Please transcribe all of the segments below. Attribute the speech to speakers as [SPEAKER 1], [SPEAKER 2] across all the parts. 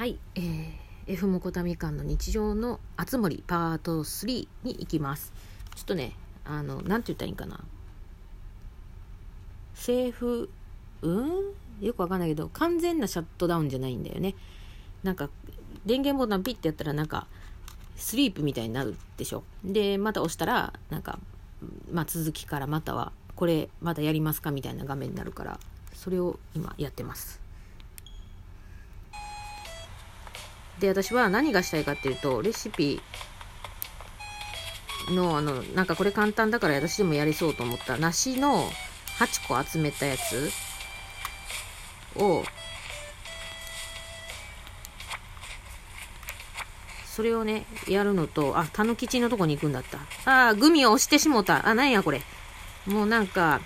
[SPEAKER 1] はい、えー、F モコタミカンの日常のあつ森パート3に行きます。ちょっとね、あの、なんて言ったらいいんかな。セーフ、うん？よくわかんないけど、完全なシャットダウンじゃないんだよね。なんか、電源ボタンピッてやったら、なんか、スリープみたいになるでしょ。で、また押したら、なんか、まあ、続きからまたは、これまだやりますかみたいな画面になるから、それを今やってます。で私は何がしたいかっていうとレシピのあのなんかこれ簡単だから私でもやりそうと思った梨の8個集めたやつをそれをねやるのとあたぬきちのとこに行くんだった。ああグミを押してしもた。あなんやこれ。もうなんか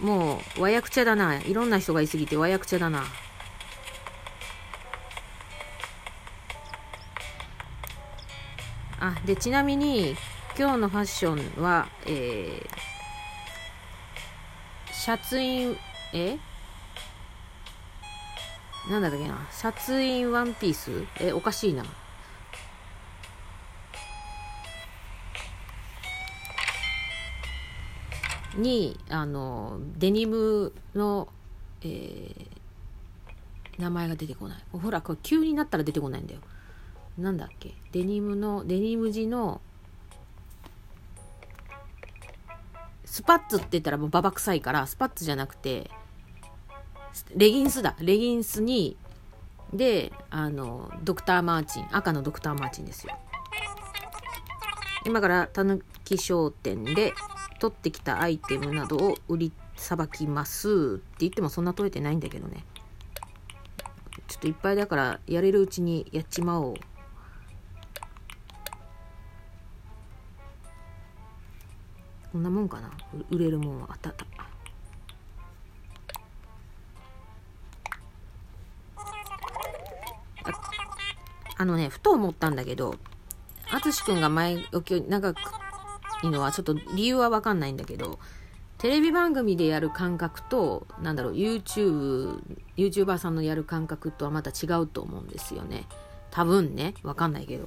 [SPEAKER 1] もう和訳茶だな。いろんな人がいすぎて和訳茶だな。あでちなみに今日のファッションは、えー、シャツインえ？なんだっけな？シャツインワンピース？えおかしいな。にあのデニムの、えー、名前が出てこない。ほらこれ急になったら出てこないんだよ。なんだっけ？デニムのデニム地のスパッツって言ったらもうババ臭いからスパッツじゃなくてレギンスだ。レギンスにであのドクター・マーチン赤のドクター・マーチンですよ。今からたぬき商店で取ってきたアイテムなどを売りさばきます。って言ってもそんな取れてないんだけどね。ちょっといっぱいだからやれるうちにやっちまおう。こんなもんかな？売れるもんはあったあった。あのねふと思ったんだけど淳君が前置きを長くいいのはちょっと理由は分かんないんだけどテレビ番組でやる感覚となんだろう YouTube YouTuber さんのやる感覚とはまた違うと思うんですよね。多分ね。分かんないけど。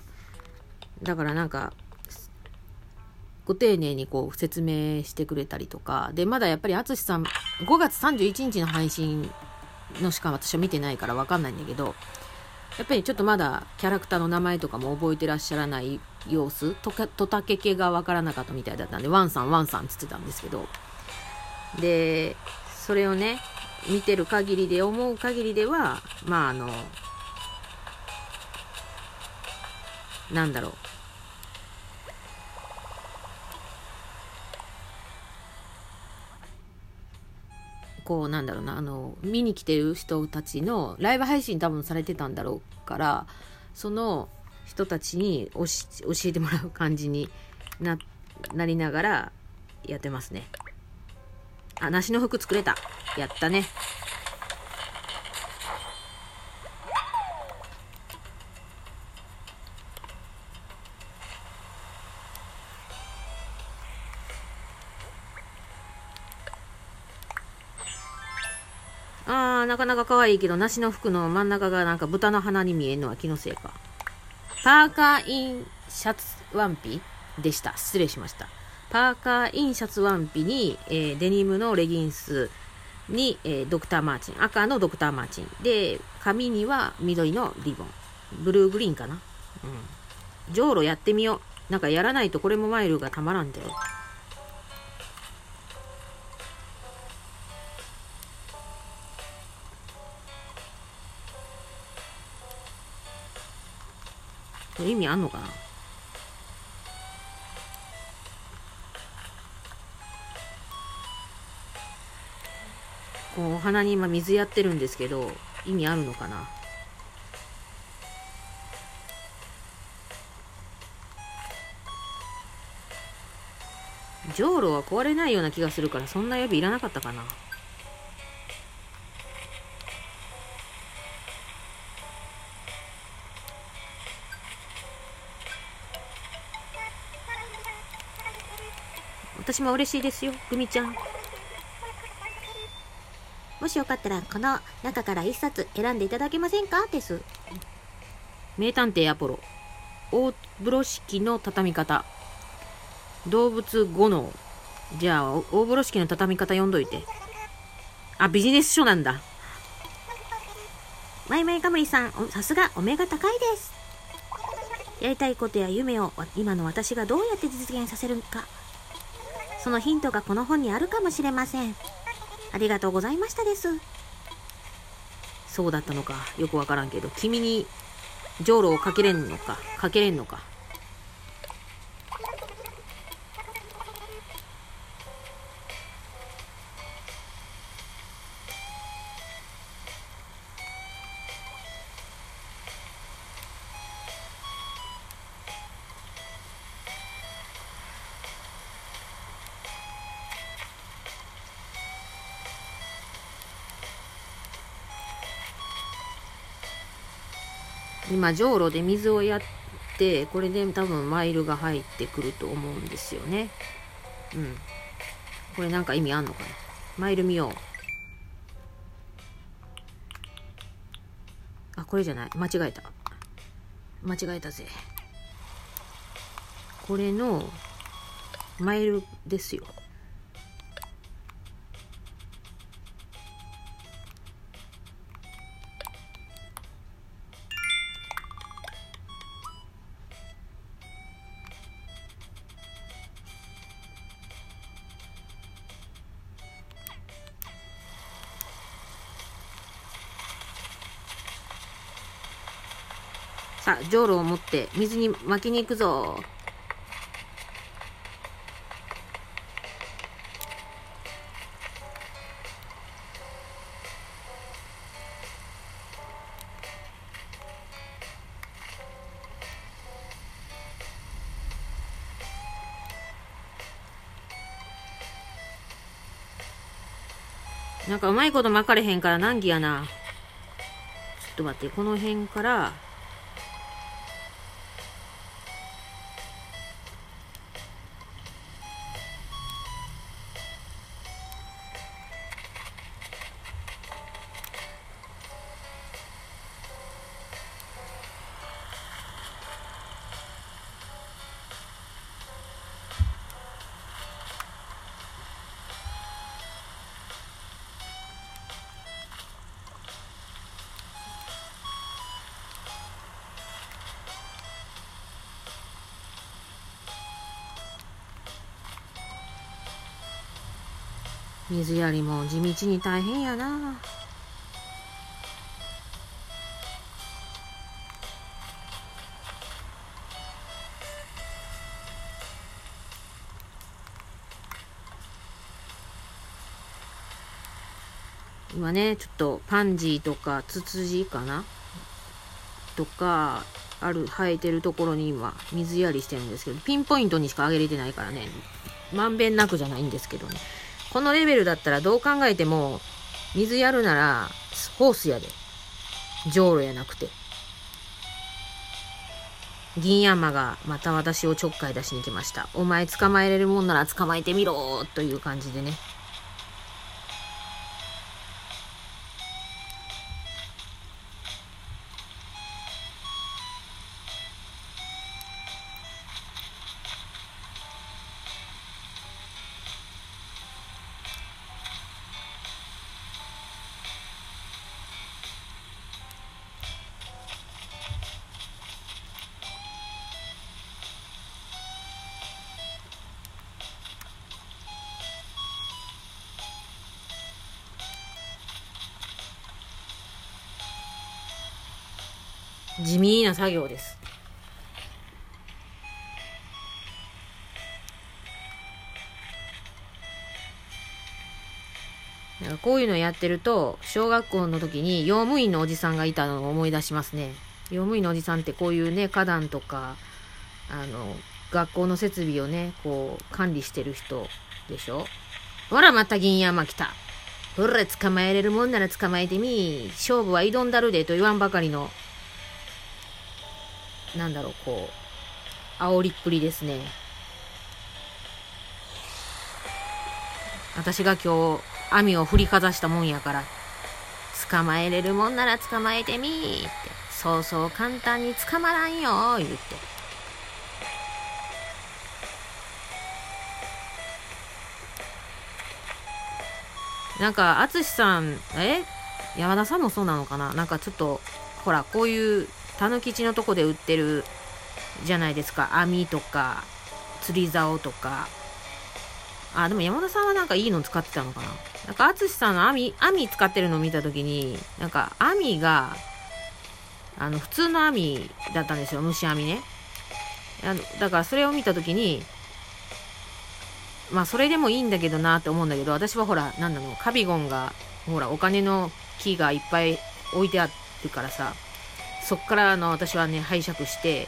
[SPEAKER 1] だからなんかご丁寧にこう説明してくれたりとか。でまだやっぱり淳さん5月31日の配信のしか私は見てないから分かんないんだけどやっぱりちょっとまだキャラクターの名前とかも覚えてらっしゃらない様子とかとたけけが分からなかったみたいだったんでワンさんワンさんっつってたんですけど。でそれをね見てる限りで思う限りではまああのなんだろう。こうなんだろうなあの見に来てる人たちのライブ配信多分されてたんだろうからその人たちに教えてもらう感じにななりながらやってますね。あ梨の服作れた。やったね。あなかなか可愛いけど梨の服の真ん中がなんか豚の鼻に見えるのは気のせいか。パーカーインシャツワンピでした。失礼しました。パーカーインシャツワンピに、えー、デニムのレギンスに、えー、ドクターマーチン。赤のドクターマーチン。で髪には緑のリボン。ブルーグリーンかな。うん。じょうろやってみよう。なんかやらないとこれもマイルがたまらんだよ。意味あんのかな？こうお花に今水やってるんですけど意味あるのかな？じょうろは壊れないような気がするからそんな指いらなかったかな？私も嬉しいですよグミちゃん。もしよかったらこの中から一冊選んでいただけませんか？です。名探偵アポロ。大風呂敷の畳み方。動物5能。じゃあ大風呂敷の畳み方読んどいて。あビジネス書なんだ。マイマイカムリさんさすがお目が高いです。やりたいことや夢を今の私がどうやって実現させるかそのヒントがこの本にあるかもしれません。ありがとうございましたです。そうだったのか。よくわからんけど。君にじょうろをかけれんのか。かけれんのか。今じょうろで水をやってこれで多分マイルが入ってくると思うんですよね。うん。これなんか意味あんのかな？マイル見よう。あこれじゃない。間違えた。間違えたぜ。これのマイルですよ。さあ、じょうろを持って水に巻きに行くぞ。なんかうまいこと巻かれへんから難儀やな。ちょっと待って、この辺から、水やりも地道に大変やな。今ねちょっとパンジーとかツツジかな？とかある生えてるところに今水やりしてるんですけどピンポイントにしかあげれてないからね。まんべんなくじゃないんですけどね。このレベルだったらどう考えても、水やるなら、ホースやで。じょうろやなくて。銀山がまた私をちょっかい出しに来ました。お前捕まえれるもんなら捕まえてみろという感じでね。地味な作業です。こういうのやってると、小学校の時に用務員のおじさんがいたのを思い出しますね。用務員のおじさんってこういうね、花壇とか、あの、学校の設備をね、こう、管理してる人でしょほら、また銀山来た。ほら、捕まえれるもんなら捕まえてみ。勝負は挑んだるで、と言わんばかりのなんだろう、こう、煽りっぷりですね。私が今日、網を振りかざしたもんやから捕まえれるもんなら捕まえてみーって。そうそう簡単に捕まらんよ言って。なんか淳さんえ？山田さんもそうなのかな？なんかちょっとほらこういうたぬきちのとこで売ってるじゃないですか。網とか釣り竿とか。あでも山田さんはなんかいいの使ってたのかな。なんか淳さんの網網使ってるのを見た時になんか網があの普通の網だったんですよ。虫網ね。あのだからそれを見た時にまあそれでもいいんだけどなって思うんだけど私はほらなんだろうカビゴンがほらお金の木がいっぱい置いてあるからさ。そっからあの私はね拝借して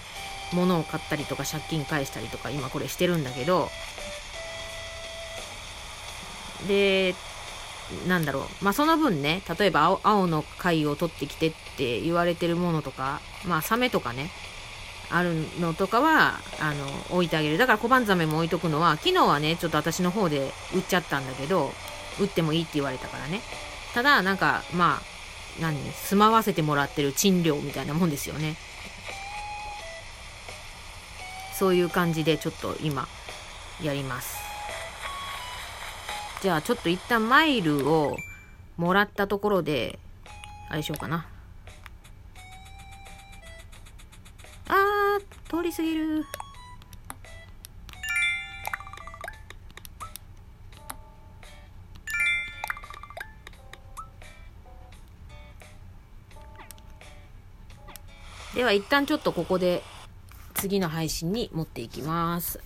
[SPEAKER 1] 物を買ったりとか借金返したりとか今これしてるんだけどでなんだろう。まあその分ね例えば青青の貝を取ってきてって言われてるものとかまあサメとかねあるのとかはあの置いてあげる。だから小判ザメも置いとくのは昨日はねちょっと私の方で売っちゃったんだけど売ってもいいって言われたからね。ただなんかまあ何住まわせてもらってる賃料みたいなもんですよね。そういう感じでちょっと今やります。じゃあちょっと一旦マイルをもらったところであれしようかな。あー通り過ぎる。では一旦ちょっとここで次の配信に持っていきます。